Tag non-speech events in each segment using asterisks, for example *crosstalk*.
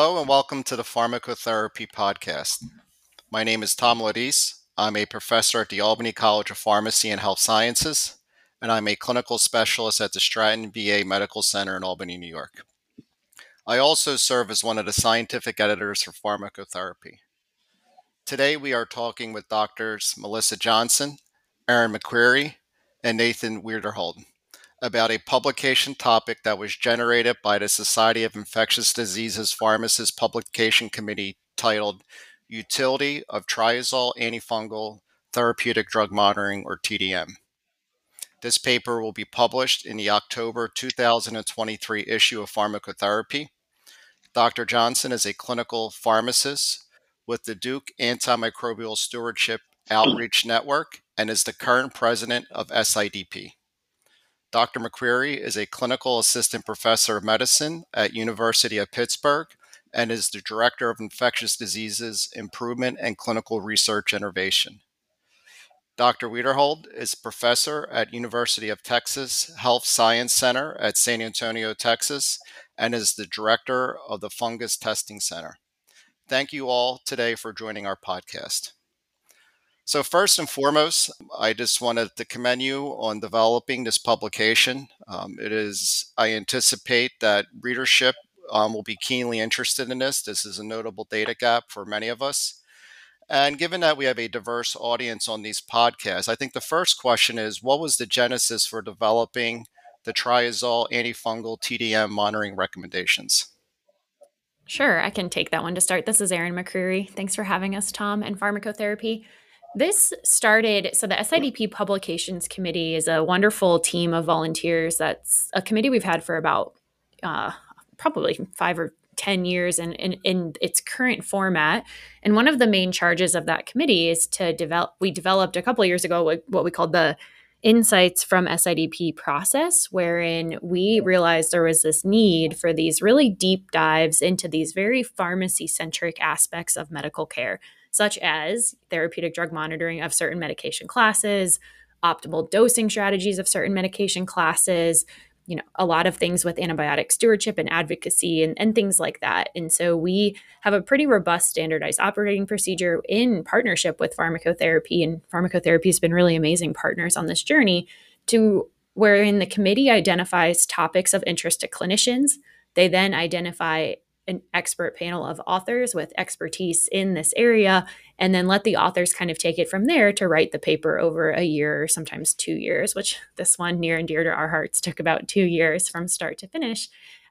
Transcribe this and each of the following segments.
Hello and welcome to the Pharmacotherapy Podcast. My name is Tom Lodise. I'm a professor at the Albany College of Pharmacy and Health Sciences, and I'm a clinical specialist at the Stratton VA Medical Center in Albany, New York. I also serve as one of the scientific editors for pharmacotherapy. Today we are talking with doctors Melissa Johnson, Erin McCreary, and Nathan Wiederhold about a publication topic that was generated by the Society of Infectious Diseases Pharmacists Publication Committee titled Utility of Triazole Antifungal Therapeutic Drug Monitoring, or TDM. This paper will be published in the October 2023 issue of Pharmacotherapy. Dr. Johnson is a clinical pharmacist with the Duke Antimicrobial Stewardship Outreach Network and is the current president of SIDP. Dr. McCreary is a clinical assistant professor of medicine at University of Pittsburgh and is the director of infectious diseases improvement and clinical research innovation. Dr. Wiederhold is professor at University of Texas Health Science Center at San Antonio, Texas, and is the director of the Fungus Testing Center. Thank you all today for joining our podcast. So, first and foremost, I just wanted to commend you on developing this publication. Um, it is, I anticipate that readership um, will be keenly interested in this. This is a notable data gap for many of us. And given that we have a diverse audience on these podcasts, I think the first question is what was the genesis for developing the triazole antifungal TDM monitoring recommendations? Sure, I can take that one to start. This is Erin McCreary. Thanks for having us, Tom, and Pharmacotherapy. This started, so the SIDP Publications Committee is a wonderful team of volunteers. That's a committee we've had for about uh, probably five or 10 years in, in, in, its current format. And one of the main charges of that committee is to develop, we developed a couple years ago what, what we called the insights from SIDP process, wherein we realized there was this need for these really deep dives into these very pharmacy centric aspects of medical care such as therapeutic drug monitoring of certain medication classes, optimal dosing strategies of certain medication classes, you know, a lot of things with antibiotic stewardship and advocacy and, and things like that. And so we have a pretty robust standardized operating procedure in partnership with pharmacotherapy. And pharmacotherapy has been really amazing partners on this journey to wherein the committee identifies topics of interest to clinicians. They then identify an expert panel of authors with expertise in this area and then let the authors kind of take it from there to write the paper over a year or sometimes two years which this one near and dear to our hearts took about two years from start to finish.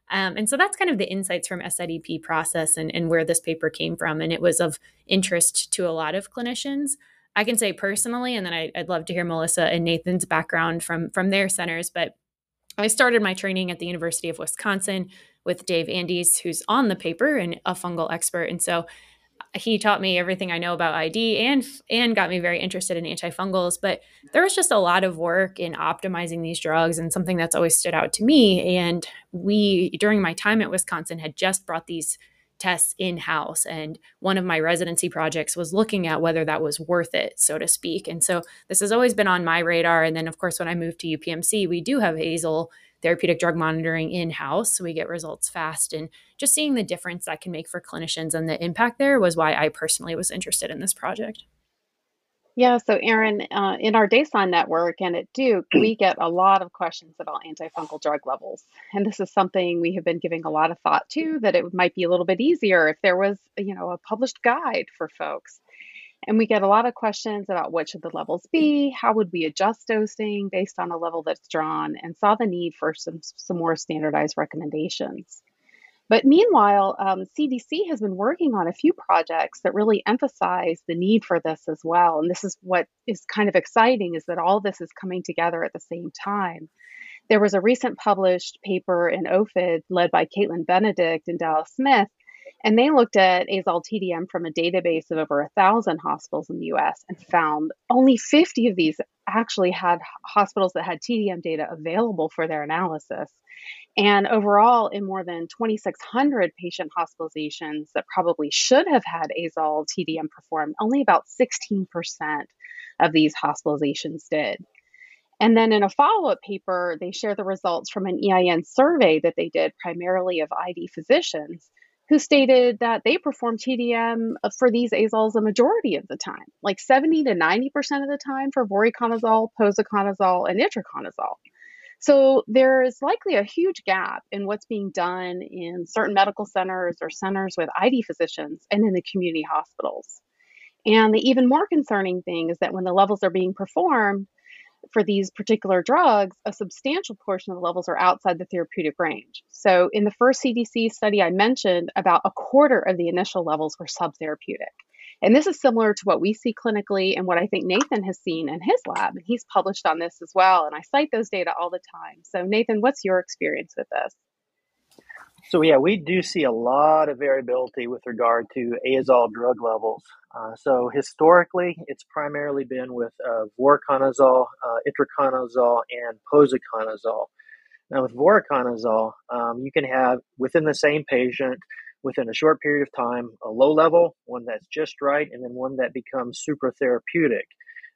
Um, and so that's kind of the insights from sidp process and, and where this paper came from and it was of interest to a lot of clinicians. I can say personally and then I, i'd love to hear melissa and nathan's background from from their centers but i started my training at the university of wisconsin with Dave Andes, who's on the paper and a fungal expert. And so uh, he taught me everything I know about ID and and got me very interested in antifungals. But there was just a lot of work in optimizing these drugs and something that's always stood out to me. And we during my time at Wisconsin had just brought these tests in house. And one of my residency projects was looking at whether that was worth it, so to speak. And so this has always been on my radar. And then, of course, when I moved to UPMC, we do have Azole therapeutic drug monitoring in house so we get results fast and just seeing the difference that can make for clinicians and the impact there was why i personally was interested in this project yeah, so Erin, uh, in our DASON network and at Duke, we *clears throat* get a lot of questions about antifungal drug levels. And this is something we have been giving a lot of thought to that it might be a little bit easier if there was, you know, a published guide for folks. And we get a lot of questions about what should the levels be, how would we adjust dosing based on a level that's drawn, and saw the need for some, some more standardized recommendations. But meanwhile, um, CDC has been working on a few projects that really emphasize the need for this as well. And this is what is kind of exciting is that all this is coming together at the same time. There was a recent published paper in OFID led by Kaitlin Benedict and Dallas Smith and they looked at azole TDM from a database of over a thousand hospitals in the US and found only 50 of these actually had hospitals that had TDM data available for their analysis. And overall, in more than 2,600 patient hospitalizations that probably should have had azole TDM performed, only about 16% of these hospitalizations did. And then in a follow up paper, they share the results from an EIN survey that they did primarily of ID physicians who stated that they perform TDM uh, for these azoles a majority of the time, like 70 to 90% of the time for voriconazole, posaconazole, and itraconazole. So there is likely a huge gap in what's being done in certain medical centers or centers with ID physicians and in the community hospitals. And the even more concerning thing is that when the levels are being performed, for these particular drugs, a substantial portion of the levels are outside the therapeutic range. So, in the first CDC study I mentioned, about a quarter of the initial levels were subtherapeutic. And this is similar to what we see clinically and what I think Nathan has seen in his lab. And he's published on this as well. And I cite those data all the time. So, Nathan, what's your experience with this? So yeah, we do see a lot of variability with regard to azole drug levels. Uh, so historically, it's primarily been with uh, voriconazole, uh, itraconazole, and posaconazole. Now with voriconazole, um, you can have within the same patient, within a short period of time, a low level, one that's just right, and then one that becomes super therapeutic.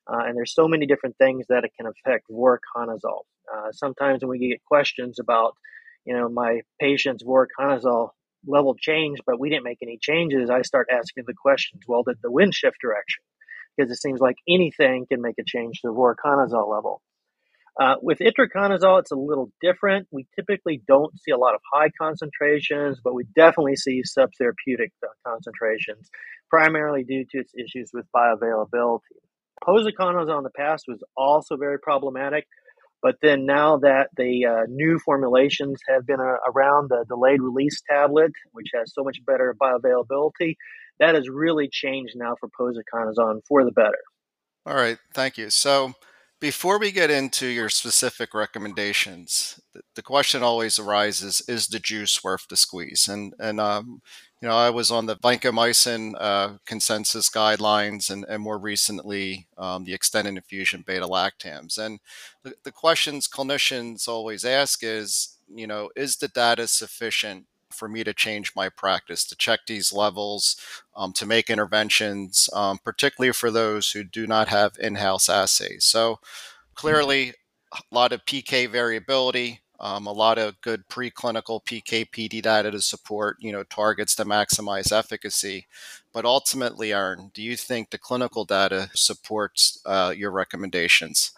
Uh, and there's so many different things that it can affect voriconazole. Uh, sometimes when we get questions about you know, my patient's voriconazole level changed, but we didn't make any changes, I start asking the questions. Well, did the wind shift direction? Because it seems like anything can make a change to the voriconazole level. Uh, with itraconazole, it's a little different. We typically don't see a lot of high concentrations, but we definitely see subtherapeutic uh, concentrations, primarily due to its issues with bioavailability. Posaconazole in the past was also very problematic. But then now that the uh, new formulations have been uh, around, the delayed release tablet, which has so much better bioavailability, that has really changed now for posaconazole for the better. All right, thank you. So before we get into your specific recommendations, the question always arises: Is the juice worth the squeeze? And and um, you know, I was on the vancomycin uh, consensus guidelines and, and more recently um, the extended infusion beta lactams. And the, the questions clinicians always ask is, you know, is the data sufficient for me to change my practice, to check these levels, um, to make interventions, um, particularly for those who do not have in house assays. So clearly, a lot of PK variability, um, a lot of good preclinical PK/PD data to support, you know, targets to maximize efficacy. But ultimately, Erin, do you think the clinical data supports uh, your recommendations?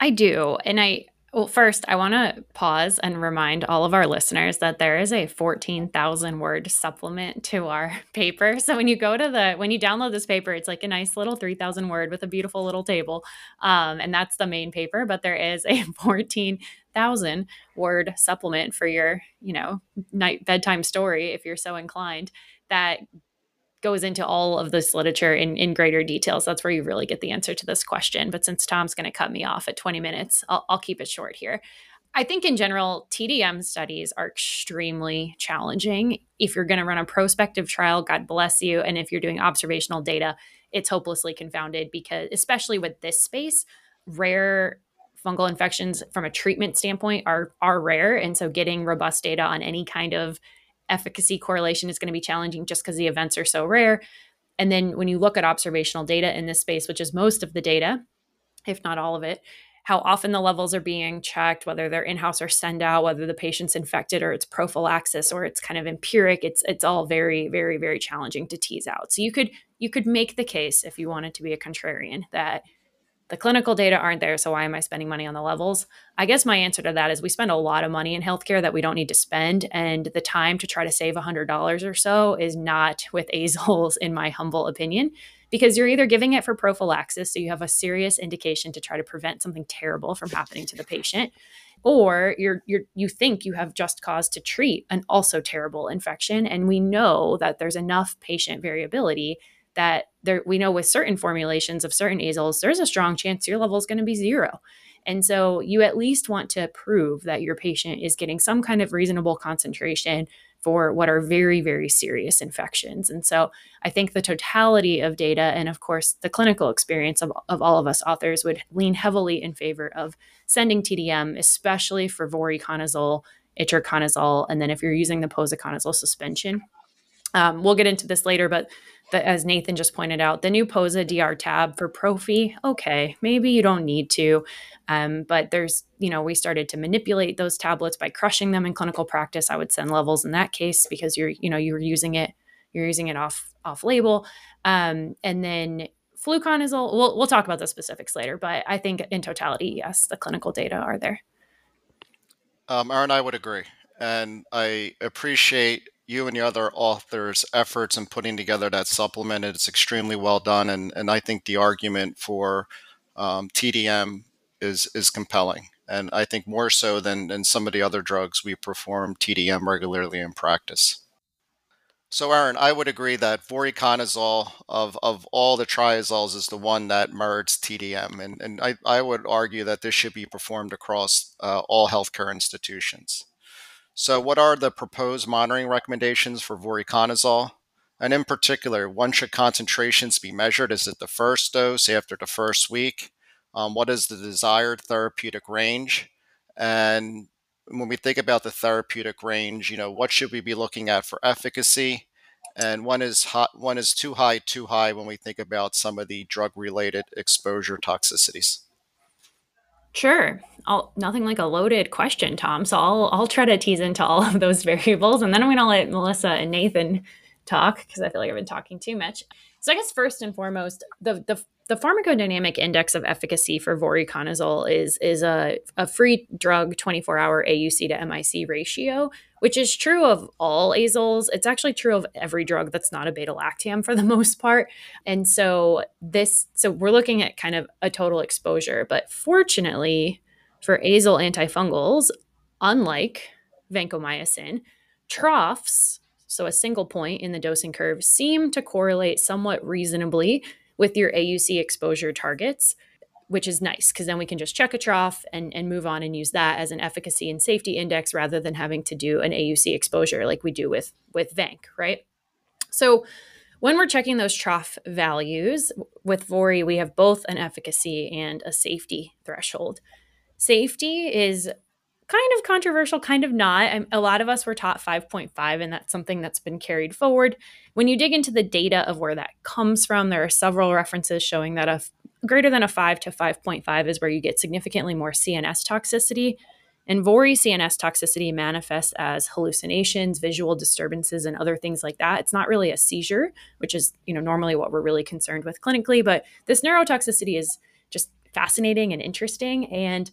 I do, and I well, first, I want to pause and remind all of our listeners that there is a 14,000 word supplement to our *laughs* paper. So when you go to the, when you download this paper, it's like a nice little 3,000 word with a beautiful little table. Um, and that's the main paper, but there is a *laughs* 14,000 word supplement for your, you know, night bedtime story if you're so inclined that goes into all of this literature in, in greater details. That's where you really get the answer to this question. But since Tom's going to cut me off at 20 minutes, I'll, I'll keep it short here. I think in general, TDM studies are extremely challenging. If you're going to run a prospective trial, God bless you. And if you're doing observational data, it's hopelessly confounded because, especially with this space, rare fungal infections from a treatment standpoint are are rare and so getting robust data on any kind of efficacy correlation is going to be challenging just because the events are so rare. And then when you look at observational data in this space, which is most of the data, if not all of it, how often the levels are being checked, whether they're in-house or send out, whether the patient's infected or it's prophylaxis or it's kind of empiric, it's it's all very, very, very challenging to tease out. So you could you could make the case if you wanted to be a contrarian that the clinical data aren't there, so why am I spending money on the levels? I guess my answer to that is we spend a lot of money in healthcare that we don't need to spend, and the time to try to save $100 or so is not *laughs* with azoles, in my humble opinion, because you're either giving it for prophylaxis, so you have a serious indication to try to prevent something terrible from happening to the patient, or you're, you're you think you have just cause to treat an also terrible infection, and we know that there's enough patient variability that there we know with certain formulations of certain azoles, there's a strong chance your level is going to be zero. And so you at least want to prove that your patient is getting some kind of reasonable concentration for what are very, very serious infections. And so I think the totality of data and, of course, the clinical experience of, of all of us authors would lean heavily in favor of sending TDM, especially for voriconazole, itraconazole, and then if you're using the posaconazole suspension. Um, we'll get into this later, but as Nathan just pointed out, the new POSA DR tab for prophy, okay, maybe you don't need to. Um, but there's, you know, we started to manipulate those tablets by crushing them in clinical practice. I would send levels in that case because you're, you know, you're using it, you're using it off off label. Um, and then fluconazole, we'll, we'll talk about the specifics later, but I think in totality, yes, the clinical data are there. Um, Erin, I would agree. And I appreciate you and the other authors' efforts in putting together that supplement. It's extremely well done. And, and I think the argument for um, TDM is, is compelling. And I think more so than, than some of the other drugs, we perform TDM regularly in practice. So, Erin, I would agree that voriconazole of, of all the triazoles is the one that merits TDM. And, and I, I would argue that this should be performed across uh, all healthcare institutions. So, what are the proposed monitoring recommendations for voriconazole? And in particular, when should concentrations be measured? Is it the first dose after the first week? Um, what is the desired therapeutic range? And when we think about the therapeutic range, you know, what should we be looking at for efficacy? And one is hot, one is too high, too high when we think about some of the drug-related exposure toxicities. Sure. I'll, nothing like a loaded question, Tom. So I'll I'll try to tease into all of those *laughs* variables, and then I'm going to let Melissa and Nathan talk because I feel like I've been talking too much. So I guess first and foremost, the the the pharmacodynamic index of efficacy for voriconazole is is a, a free drug 24 hour AUC to MIC ratio, which is true of all azoles. It's actually true of every drug that's not a beta lactam for the *laughs* most part. And so this so we're looking at kind of a total exposure, but fortunately for azole antifungals, unlike vancomycin, troughs so a single point in the dosing curve, seem to correlate somewhat reasonably with your AUC exposure targets, which is nice because then we can just check a trough and, and move on and use that as an efficacy and safety index rather than having to do an AUC exposure like we do with with VANC, right? So when we're checking those trough values with VORI, we have both an efficacy and a safety threshold. Safety is kind of controversial, kind of not. Um, a lot of us were taught 5.5, and that's something that's been carried forward. When you dig into the data of where that comes from, there are several references showing that a f- greater than a 5 to 5.5 is where you get significantly more CNS toxicity. And VORI CNS toxicity manifests as hallucinations, visual disturbances, and other things like that. It's not really a seizure, which is, you know, normally what we're really concerned with clinically, but this neurotoxicity is just fascinating and interesting. And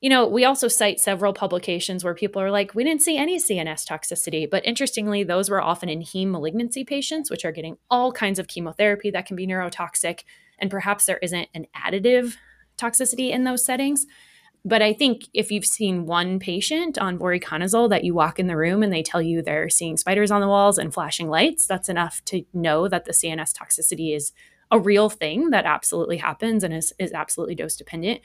you know, we also cite several publications where people are like, we didn't see any CNS toxicity. But interestingly, those were often in heme malignancy patients, which are getting all kinds of chemotherapy that can be neurotoxic. And perhaps there isn't an additive toxicity in those settings. But I think if you've seen one patient on voriconazole that you walk in the room and they tell you they're seeing spiders on the walls and flashing lights, that's enough to know that the CNS toxicity is a real thing that absolutely happens and is, is absolutely dose dependent.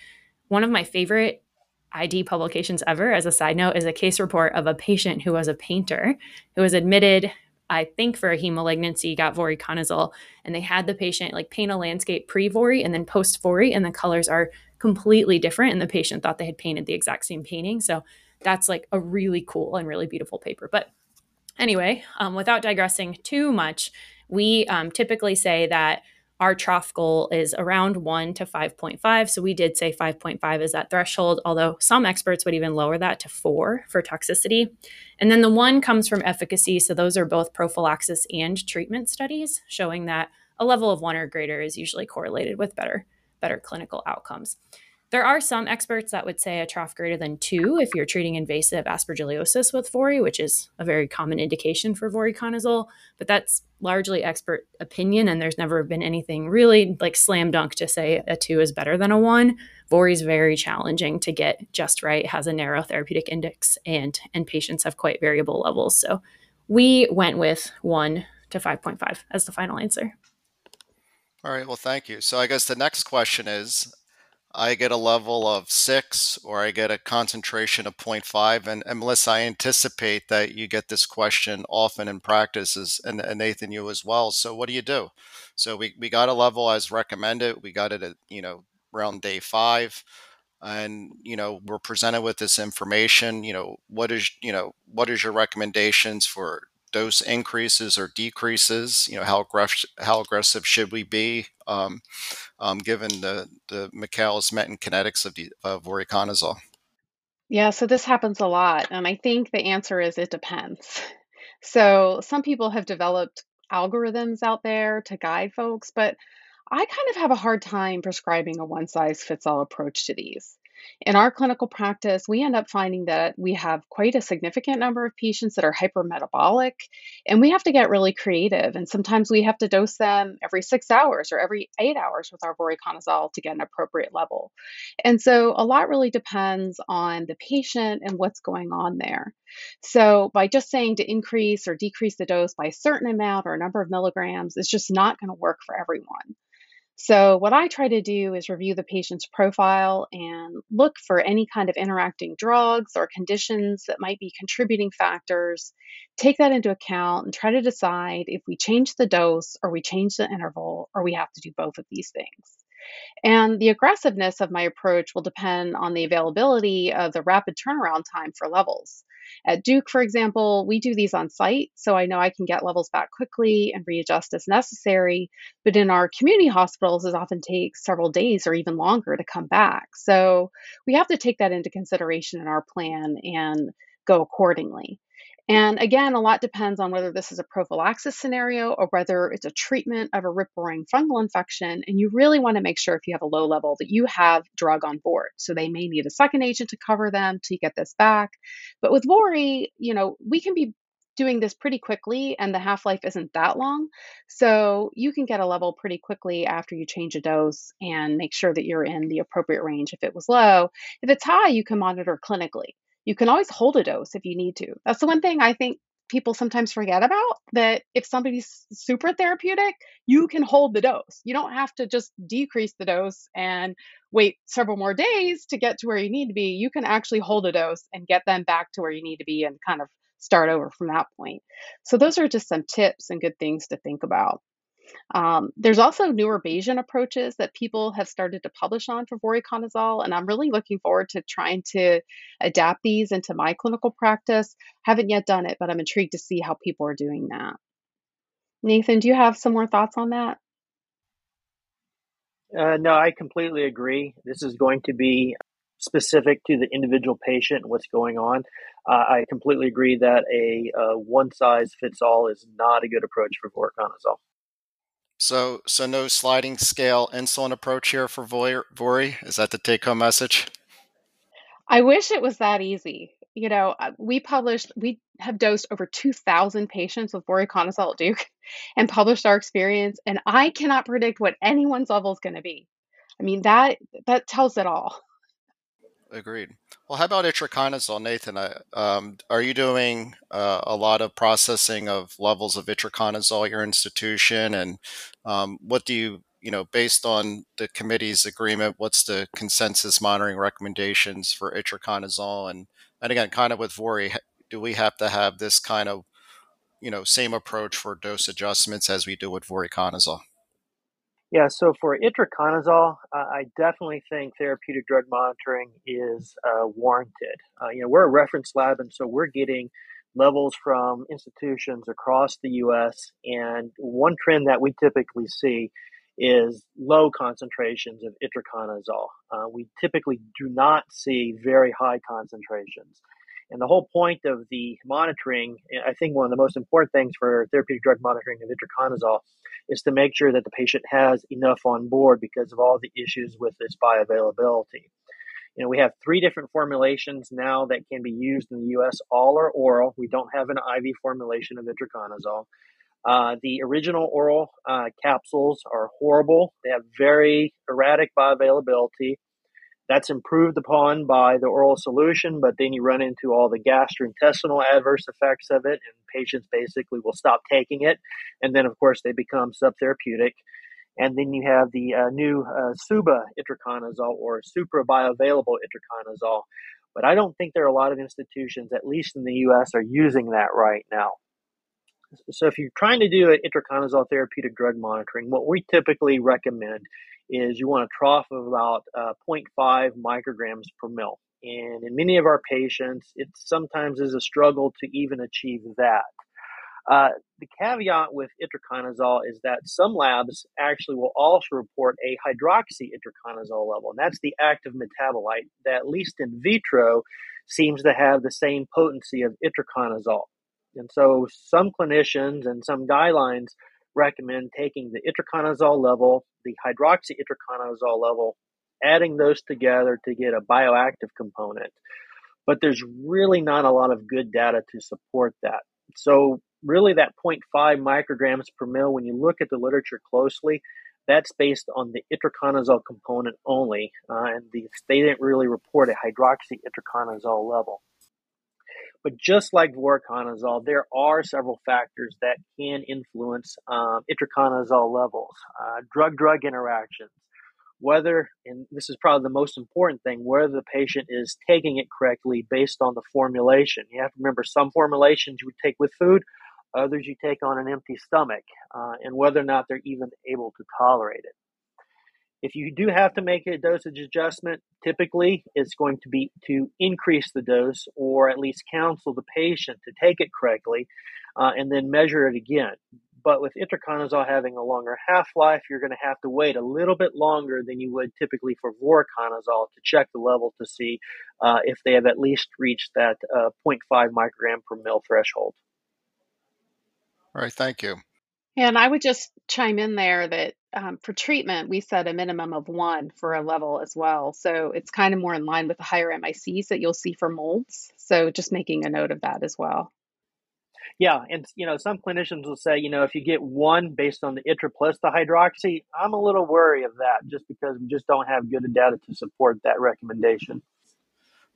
One of my favorite ID publications ever, as a side note, is a case report of a patient who was a painter who was admitted, I think, for a heme malignancy, got voriconazole, and they had the patient like paint a landscape pre vori and then post vori, and the colors are completely different. And the patient thought they had painted the exact same painting. So that's like a really cool and really beautiful paper. But anyway, um, without digressing too much, we um, typically say that our trough goal is around 1 to 5.5. So we did say 5.5 is that threshold, although some experts would even lower that to 4 for toxicity. And then the 1 comes from efficacy. So those are both prophylaxis and treatment studies showing that a level of 1 or greater is usually correlated with better better clinical outcomes. There are some experts that would say a trough greater than two if you're treating invasive aspergillosis with VORI, which is a very common indication for voriconazole, but that's largely expert opinion, and there's never been anything really like slam dunk to say a two is better than a one. VORI is very challenging to get just right, has a narrow therapeutic index, and and patients have quite variable levels. So we went with one to 5.5 as the final answer. All right, well, thank you. So I guess the next question is I get a level of six or I get a concentration of 0.5. And, and Melissa, I anticipate that you get this question often in practices and, and Nathan, you as well. So what do you do? So we, we got a level as recommended. We got it at, you know, around day five. And, you know, we're presented with this information, you know, what is, you know, what is your recommendations for dose increases or decreases? You know, how aggressive how aggressive should we be, um, um, given the the Michaelis Menten kinetics of, the, of voriconazole? Yeah, so this happens a lot, and I think the answer is it depends. *laughs* So some people have developed algorithms out there to guide folks, but I kind of have a hard time prescribing a one size fits all approach to these. In our clinical practice, we end up finding that we have quite a significant number of patients that are hypermetabolic, and we have to get really creative. And sometimes we have to dose them every six hours or every eight hours with our voriconazole to get an appropriate level. And so a lot really depends on the patient and what's going on there. So by just saying to increase or decrease the dose by a certain amount or a number of milligrams is just not going to work for everyone. So, what I try to do is review the patient's profile and look for any kind of interacting drugs or conditions that might be contributing factors, take that into account, and try to decide if we change the dose or we change the interval or we have to do both of these things. And the aggressiveness of my approach will depend on the availability of the rapid turnaround time for levels. At Duke, for example, we do these on site, so I know I can get levels back quickly and readjust as necessary. But in our community hospitals, it often takes several days or even longer to come back. So we have to take that into consideration in our plan and go accordingly. And again, a lot depends on whether this is a prophylaxis scenario or whether it's a treatment of a rip roaring fungal infection. And you really want to make sure if you have a low level that you have drug on board. So they may need a second agent to cover them to get this back. But with Vori, you know, we can be doing this pretty quickly and the half life isn't that long. So you can get a level pretty quickly after you change a dose and make sure that you're in the appropriate range if it was low. If it's high, you can monitor clinically. You can always hold a dose if you need to. That's the one thing I think people sometimes forget about that if somebody's super therapeutic, you can hold the dose. You don't have to just decrease the dose and wait several more days to get to where you need to be. You can actually hold a dose and get them back to where you need to be and kind of start over from that point. So, those are just some tips and good things to think about. Um, there's also newer Bayesian approaches that people have started to publish on for voriconazole, and I'm really looking forward to trying to adapt these into my clinical practice. Haven't yet done it, but I'm intrigued to see how people are doing that. Nathan, do you have some more thoughts on that? Uh, no, I completely agree. This is going to be specific to the individual patient and what's going on. Uh, I completely agree that a uh, one size fits all is not a good approach for voriconazole. So, so no sliding scale insulin approach here for Vori. Is that the take home message? I wish it was that easy. You know, uh, we published, we have dosed over 2,000 patients with voriconazole at Duke *laughs* and published our experience, and I cannot predict what anyone's level is going to be. I mean, that that tells it all. Agreed. Well, how about itraconazole, Nathan? Um, are you doing uh, a lot of processing of levels of itraconazole at your institution, and um, what do you, you know, based on the committee's agreement, what's the consensus monitoring recommendations for itraconazole, and and again, kind of with Vori, do we have to have this kind of, you know, same approach for dose adjustments as we do with voriconazole? Yeah, so for itraconazole, uh, I definitely think therapeutic drug monitoring is uh, warranted. Uh, you know, we're a reference lab, and so we're getting levels from institutions across the U.S. And one trend that we typically see is low concentrations of itraconazole. Uh, we typically do not see very high concentrations. And the whole point of the monitoring, I think one of the most important things for therapeutic drug monitoring of itraconazole is to make sure that the patient has enough on board because of all the issues with its bioavailability. You know, we have three different formulations now that can be used in the U.S. All are oral. We don't have an IV formulation of itraconazole. Uh, the original oral uh, capsules are horrible. They have very erratic bioavailability. That's improved upon by the oral solution, but then you run into all the gastrointestinal adverse effects of it, and patients basically will stop taking it. And then, of course, they become subtherapeutic. And then you have the uh, new uh, Suba itraconazole or supra bioavailable itraconazole. But I don't think there are a lot of institutions, at least in the US, are using that right now. So if you're trying to do an itraconazole therapeutic drug monitoring, what we typically recommend is you want a trough of about uh, 0.5 micrograms per mil. And in many of our patients, it sometimes is a struggle to even achieve that. Uh, the caveat with itraconazole is that some labs actually will also report a hydroxy itraconazole level, and that's the active metabolite that, at least in vitro, seems to have the same potency of itraconazole. And so, some clinicians and some guidelines recommend taking the itraconazole level, the hydroxy itraconazole level, adding those together to get a bioactive component. But there's really not a lot of good data to support that. So, really, that 0.5 micrograms per mil, when you look at the literature closely, that's based on the itraconazole component only, uh, and the, they didn't really report a hydroxy itraconazole level. But just like voriconazole, there are several factors that can influence um, itraconazole levels. Uh, drug-drug interactions, whether, and this is probably the most important thing, whether the patient is taking it correctly based on the formulation. You have to remember some formulations you would take with food, others you take on an empty stomach, uh, and whether or not they're even able to tolerate it. If you do have to make a dosage adjustment, typically it's going to be to increase the dose or at least counsel the patient to take it correctly uh, and then measure it again. But with itraconazole having a longer half life, you're going to have to wait a little bit longer than you would typically for voriconazole to check the level to see uh, if they have at least reached that uh, 0.5 microgram per mil threshold. All right, thank you. And I would just chime in there that um, for treatment, we set a minimum of one for a level as well. So it's kind of more in line with the higher MICs that you'll see for molds. So just making a note of that as well. Yeah, and you know, some clinicians will say, you know, if you get one based on the itra plus the hydroxy, I'm a little worried of that just because we just don't have good data to support that recommendation.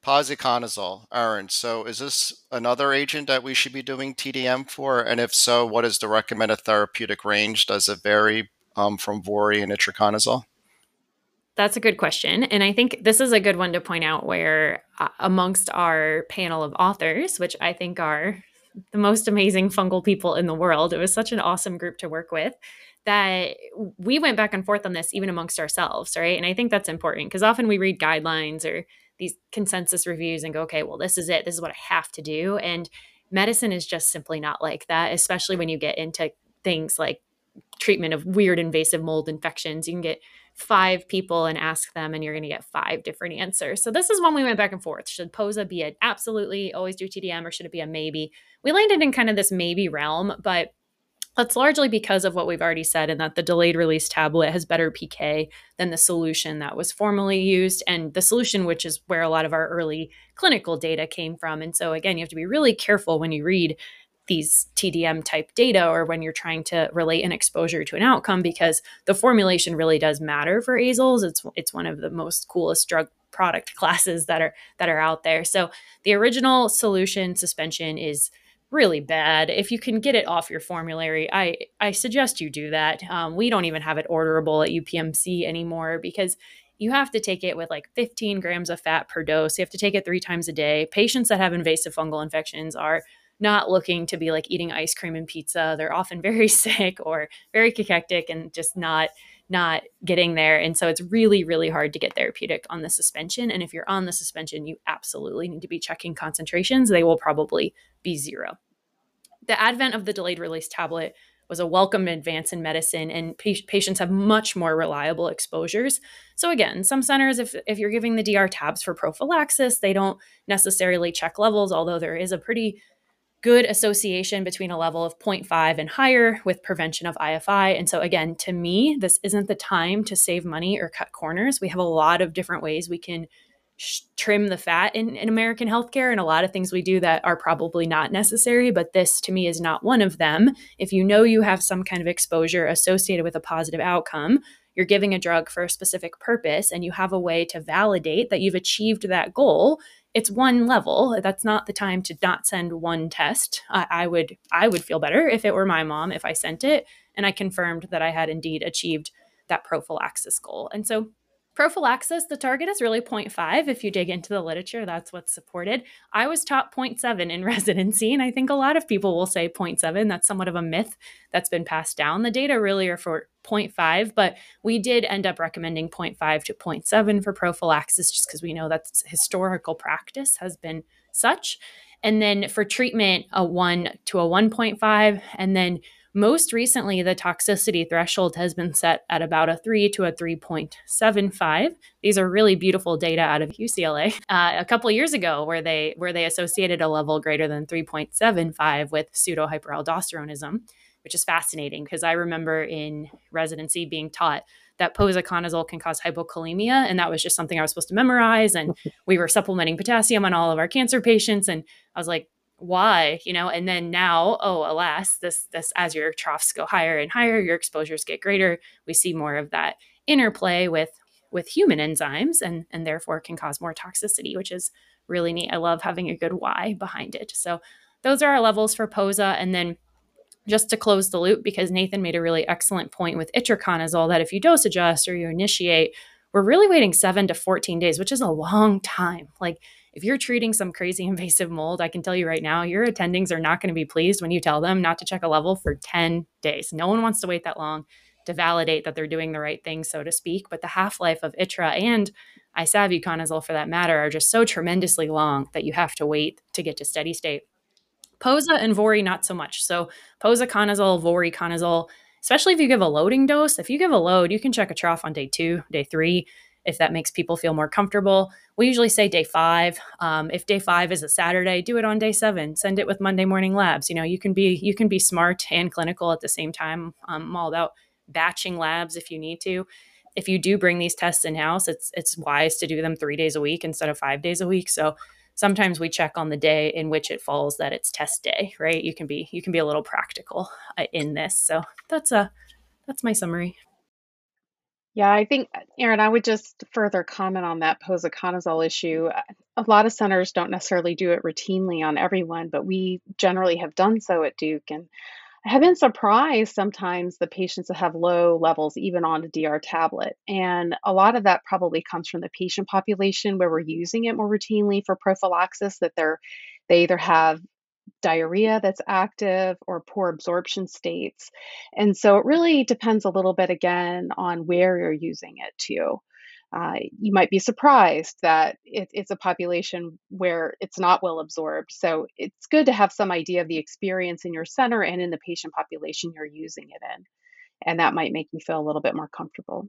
Posaconazole, Erin. So, is this another agent that we should be doing TDM for? And if so, what is the recommended therapeutic range? Does it vary um, from Vori and itraconazole? That's a good question. And I think this is a good one to point out where, uh, amongst our panel of authors, which I think are the most amazing fungal people in the world, it was such an awesome group to work with that we went back and forth on this even amongst ourselves, right? And I think that's important because often we read guidelines or these consensus reviews and go, okay, well, this is it. This is what I have to do. And medicine is just simply not like that, especially when you get into things like treatment of weird invasive mold infections. You can get five people and ask them, and you're going to get five different answers. So this is when we went back and forth. Should POSA be an absolutely always do TDM, or should it be a maybe? We landed in kind of this maybe realm, but that's largely because of what we've already said, and that the delayed release tablet has better PK than the solution that was formerly used, and the solution, which is where a lot of our early clinical data came from. And so, again, you have to be really careful when you read these TDM type data or when you're trying to relate an exposure to an outcome because the formulation really does matter for azoles. It's it's one of the most coolest drug product *laughs* classes that are that are out there. So the original solution suspension is really bad. If you can get it off your formulary, I I suggest you do that. Um, we don't even have it orderable at UPMC anymore because you have to take it with like 15 grams of fat per dose. You have to take it three times a day. Patients that have invasive fungal infections are not looking to be like eating ice cream and pizza. They're often very *laughs* sick or very cachectic and just not not getting there. And so it's really, really hard to get therapeutic on the suspension. And if you're on the suspension, you absolutely need to be checking concentrations. They will probably be zero. The advent of the delayed release tablet was a welcome advance in medicine and pa- patients have much more reliable exposures. So again, some centers if if you're giving the DR tabs for prophylaxis, they don't necessarily check levels although there is a pretty good association between a level of 0.5 and higher with prevention of IFI. And so, again, to me, this isn't the time to save money or cut corners. We have a lot of different ways we can sh- trim the fat in, in American healthcare and a lot of things we do that are probably not necessary. But this, to me, is not one of them. If you know you have some kind of exposure associated with a positive outcome, you're giving a drug for a specific purpose and you have a way to validate that you've achieved that goal it's one level. That's not the time to not send one test. I, I would i would feel better if it were my mom if i sent it and i confirmed that i had indeed achieved that prophylaxis goal. And so prophylaxis the target is really 0.5 if you dig into the literature that's what's supported. I was taught 0.7 in *laughs* residency and i think a lot of people will say 0.7 that's somewhat of a myth that's been passed down. The data really are for 0.5 but we did end up recommending 0.5 to 0.7 for prophylaxis just because we know that historical practice has been such. And then for treatment, a 1 to a 1.5. And then most recently, the toxicity threshold has been set at about a 3 to a 3.75. These are really beautiful data out of UCLA *laughs* uh, a couple years ago, where they where they associated a level greater than 3.75 with pseudo hyperaldosteronism, which is fascinating because I remember in residency being taught that posaconazole can cause hypokalemia. And that was just something I was supposed to memorize. And we were supplementing potassium on all of our cancer patients. And I was like, why you know and then now oh alas this this as your troughs go higher and higher your exposures get greater. We see more of that interplay with with human enzymes and and therefore can cause more toxicity which is really neat. I love having a good why behind it. So those are our levels for posa and then just to close the loop, because Nathan made a really excellent point with itraconazole that if you dose adjust or you initiate, we're really waiting seven to 14 days, which is a long time. Like if you're treating some crazy *laughs* invasive mold, I can tell you right now, your attendings are not going to be pleased when you tell them not to check a level for 10 days. No one wants to wait that long to validate that they're doing the right thing, so to speak. But the half life of ITRA and isavuconazole, for that matter, are just so tremendously long that you have to wait to get to steady state. Posa and Vori, not so much. So posaconazole, voriconazole, especially if you give a loading dose. If you give a load, you can check a trough on day two, day three, if that makes people feel more comfortable. We usually say day five. Um, if day five is a Saturday, do it on day seven. Send it with Monday morning labs. You know, you can be you can be smart and clinical at the same time. Um, I'm all about batching labs if you need to. If you do bring these tests in house, it's it's wise to do them three days a week instead of five days a week. So sometimes we check on the day in which it falls that it's test day right you can be you can be a little practical uh, in this so that's a that's my summary yeah, I think, Erin, I would just further comment on that posaconazole issue. Uh, a lot of centers don't necessarily do it routinely on everyone, but we generally have done so at Duke. And I have been surprised sometimes the patients that have low levels, even on a DR tablet. And a lot of that probably comes from the patient population where we're using it more routinely for prophylaxis, that they're they either have diarrhea that's active or poor absorption states. And so it really depends a little bit again on where you're using it too uh, you might be surprised that it, it's a population where it's not well absorbed. So it's good to have some idea of the experience in your center and in the patient population you're using it in. And that might make you feel a little bit more comfortable.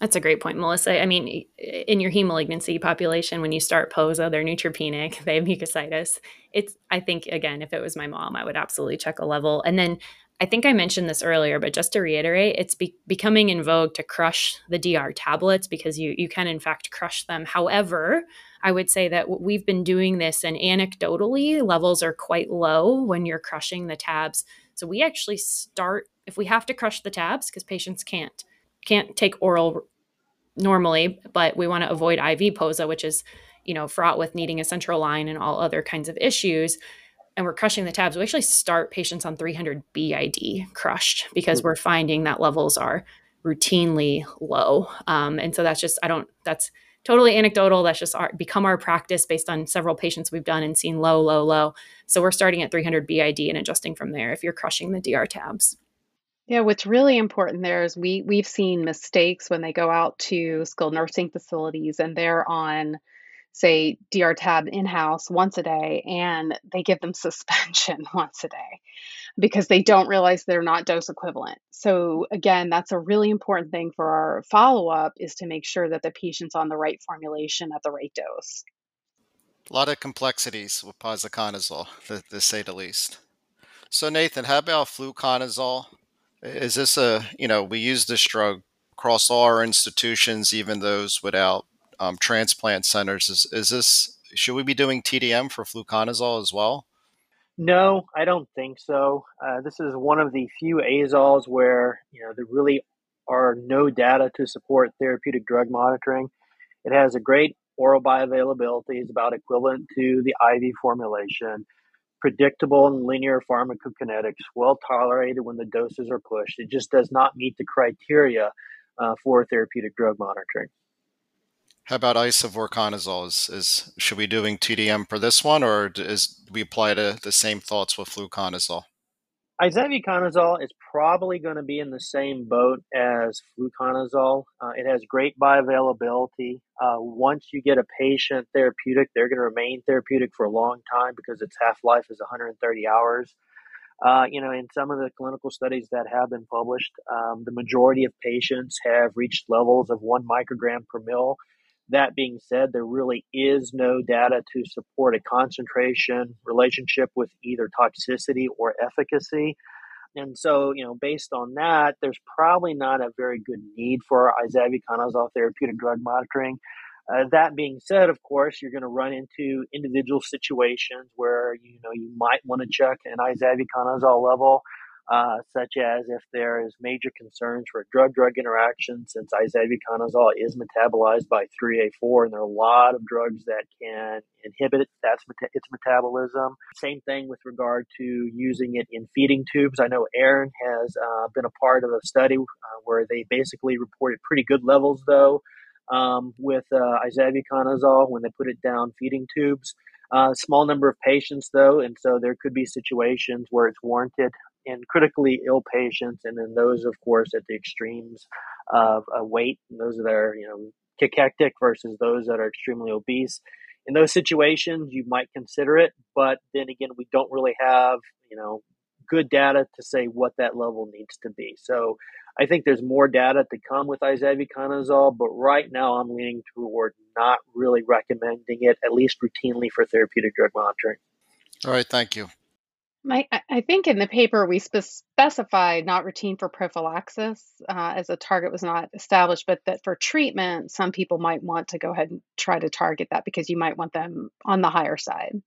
That's a great point, Melissa. I mean, in your heme malignancy population, when you start POSA, they're neutropenic, they have mucositis. It's, I think, again, if it was my mom, I would absolutely check a level. And then I think I mentioned this earlier, but just to reiterate, it's be- becoming in vogue to crush the DR tablets because you you can in fact crush them. However, I would say that we've been doing this, and anecdotally, levels are quite low when you're crushing the tabs. So we actually start if we have to crush the tabs because patients can't can't take oral normally, but we want to avoid IV POSA, which is you know fraught with needing a central line and all other kinds of issues and we're crushing the tabs, we actually start patients on 300 BID crushed because we're finding that levels are routinely low. Um, and so that's just, I don't, that's totally anecdotal. That's just our, become our practice based on several patients we've done and seen low, low, low. So we're starting at 300 BID and adjusting from there if you're crushing the DR tabs. Yeah, what's really important there is we we've seen mistakes when they go out to skilled nursing facilities and they're on say DR tab in house once a day and they give them *laughs* suspension *laughs* once a day because they don't realize they're not dose equivalent. So again, that's a really important thing for our follow up is to make sure that the patient's on the right formulation at the right dose. A lot of complexities with posaconazole, to, to say the least. So Nathan, how about fluconazole? Is this a you know we use this drug across all our institutions, even those without um, transplant centers. Is, is this should we be doing TDM for fluconazole as well? No, I don't think so. Uh, this is one of the few azoles where you know there really are no data to support therapeutic drug monitoring. It has a great oral bioavailability; it's about equivalent to the IV formulation. Predictable and linear pharmacokinetics, well tolerated when the doses are pushed. It just does not meet the criteria uh, for therapeutic drug monitoring. How about isavuconazole? Is, is should we doing TDM for this one, or is we apply to the same thoughts with fluconazole? Isavuconazole is probably going to be in the same boat as fluconazole. Uh, it has great bioavailability. Uh, once you get a patient therapeutic, they're going to remain therapeutic for a long time because its half life is 130 hours. Uh, you know, in some of the clinical studies that have been published, um, the majority of patients have reached levels of one microgram per mil. That being said, there really is no data to support a concentration relationship with either toxicity or efficacy. And so, you know, based on that, there's probably not a very good need for isavuconazole therapeutic drug monitoring. Uh, that being said, of course, you're going to run into individual situations where you know you might want to check an isavuconazole level, uh, such as if there is major concerns for drug-drug interaction, since isavuconazole is metabolized by 3A4, and there are a lot of drugs that can inhibit that's meta- its metabolism. Same thing with regard to using it in feeding tubes. I know Erin has uh, been a part of a study uh, where they basically reported pretty good levels, though um, with uh, isavuconazole when they put it down feeding tubes. Uh, small number of patients though, and so there could be situations where it's warranted in critically ill patients, and then those, of course, at the extremes of uh, weight. Those that are you know cachectic versus those that are extremely obese. In those situations, you might consider it, but then again, we don't really have you know good data to say what that level needs to be. So I think there's more data to come with isavuconazole, but right now I'm leaning toward not really recommending it, at least routinely for therapeutic drug monitoring. All right, thank you. Mike, I think in the paper we spe- specified not routine for prophylaxis uh, as a target was not established, but that for treatment, some people might want to go ahead and try to target that because you might want them on the higher side.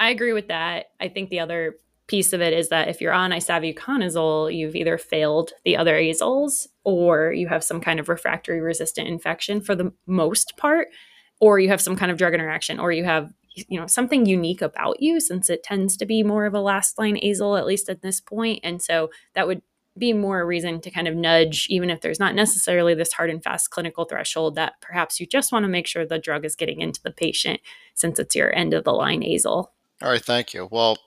I agree with that. I think the other piece of it is that if you're on isavuconazole, you've either failed the other azoles or you have some kind of refractory resistant infection for the most part, or you have some kind of drug interaction, or you have you know something unique about you since it tends to be more of a last line azole at least at this point and so that would be more a reason to kind of nudge even if there's not necessarily this hard and fast clinical threshold that perhaps you just want to make sure the drug is getting into the patient since it's your end of the line azole all right thank you well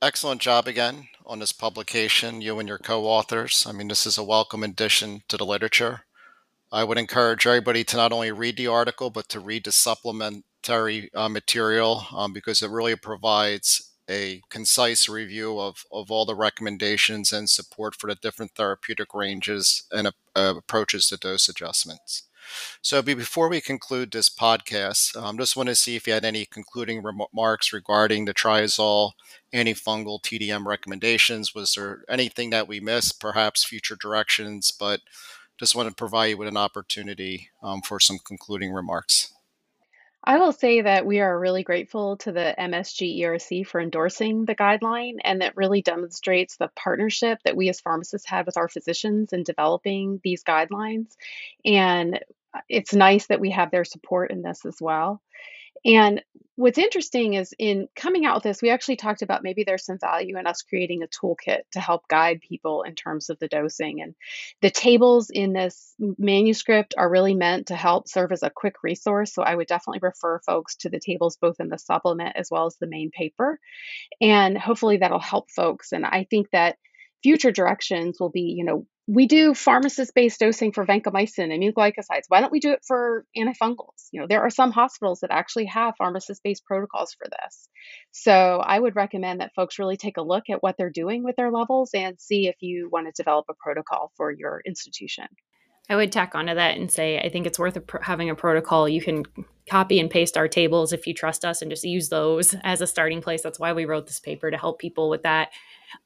excellent job again on this publication, you and your co authors. I mean, this is a welcome addition to the literature. I would encourage everybody to not only read the article, but to read the uh, material um, because it really provides a concise review of, of all the recommendations and support for the different therapeutic ranges and uh, approaches to dose adjustments. So before we conclude this podcast, I um, just want to see if you had any concluding remarks regarding the triazole antifungal TDM recommendations. Was there anything that we missed, perhaps future directions, but just want to provide you with an opportunity um, for some concluding remarks. I will say that we are really grateful to the MSG ERC for endorsing the guideline, and that really demonstrates the partnership that we as pharmacists had with our physicians in developing these guidelines. And uh, it's nice that we have their support in this as well. And what's interesting is in coming out with this, we actually talked about maybe there's some value in us creating a toolkit to help guide people in terms of the dosing. And the tables in this manuscript are really meant to help serve as a quick resource. So I would definitely refer folks to the tables both in the supplement as well as the main paper. And hopefully that'll help folks. And I think that future directions will be, you know, we do pharmacist based dosing for vancomycin and glycosides. Why don't we do it for antifungals? You know, there are some hospitals that actually have pharmacist based protocols for this. So I would recommend that folks really take a look at what they're doing with their levels and see if you want to develop a protocol for your institution. I would tack onto that and say I think it's worth a having a protocol. You can copy and paste our tables if you trust us and just use those *laughs* as a starting place. That's why we wrote this paper to help people with that.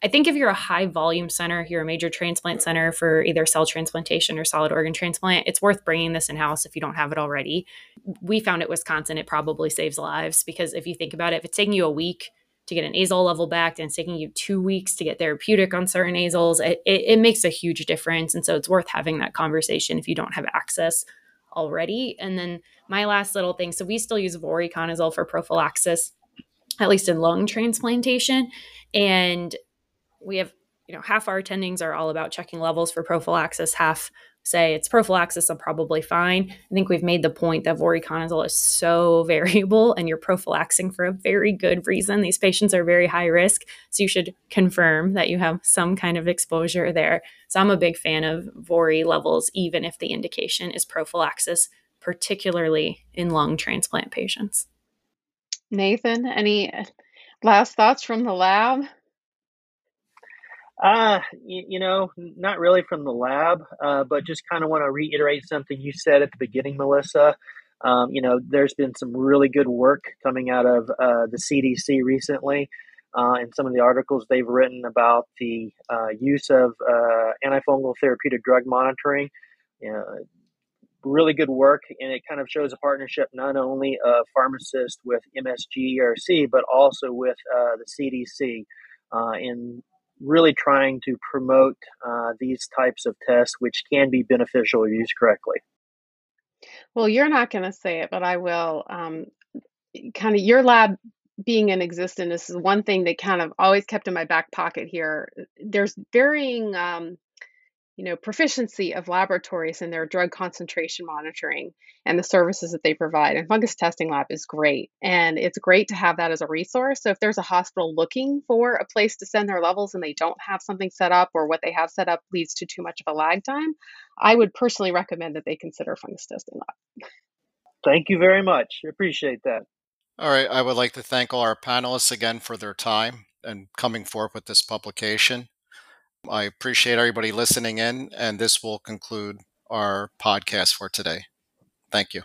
I think if you're a high volume center, you're a major transplant center for either cell transplantation or solid organ transplant, it's worth bringing this in house if you don't have it already. We found at Wisconsin it probably saves lives because if you think about it, if it's taking you a week to get an azole level back and it's taking you two weeks to get therapeutic on certain azoles, it, it, it makes a huge difference. And so it's worth having that conversation if you don't have access already. And then my last little thing so we still use voriconazole for prophylaxis, at least in lung transplantation. And we have you know half our attendings are all about checking levels for prophylaxis half say it's prophylaxis, I'm probably fine. I think we've made the point that voriconazole is so *laughs* variable and you're prophylaxing for a very good reason. These patients are very high risk, so you should confirm that you have some kind of exposure there. So I'm a big fan of VORI levels, even if the indication is prophylaxis, particularly in lung transplant patients. Nathan, any last thoughts from the lab? Uh, you, you, know, not really from the lab, uh, but just kind of want to reiterate something you said at the beginning, Melissa. Um, you know, there's been some really good work coming out of uh, the CDC recently, uh, and some of the articles they've written about the uh, use of uh, antifungal therapeutic drug monitoring. You know, really good work, and it kind of shows a partnership not only of pharmacists with MSG ERC, but also with the CDC. in really trying to promote uh, these types of tests, which can be beneficial used correctly. Well, you're not going to say it, but I will. Um, kind of your lab being in existence is one thing that kind of always kept in my back pocket here. There's varying um, you know, proficiency of laboratories in their drug concentration monitoring and the services that they provide. And Fungus Testing Lab is great. And it's great to have that as a resource. So if there's a hospital looking for a place to send their levels and they don't have something set up or what they have set up leads to too much of a lag time, I would personally recommend that they consider Fungus Testing Lab. Thank you very much. Appreciate that. All right. I would like to thank all our panelists again for their time and coming forth with this publication. I appreciate everybody listening in, and this will conclude our podcast for today. Thank you.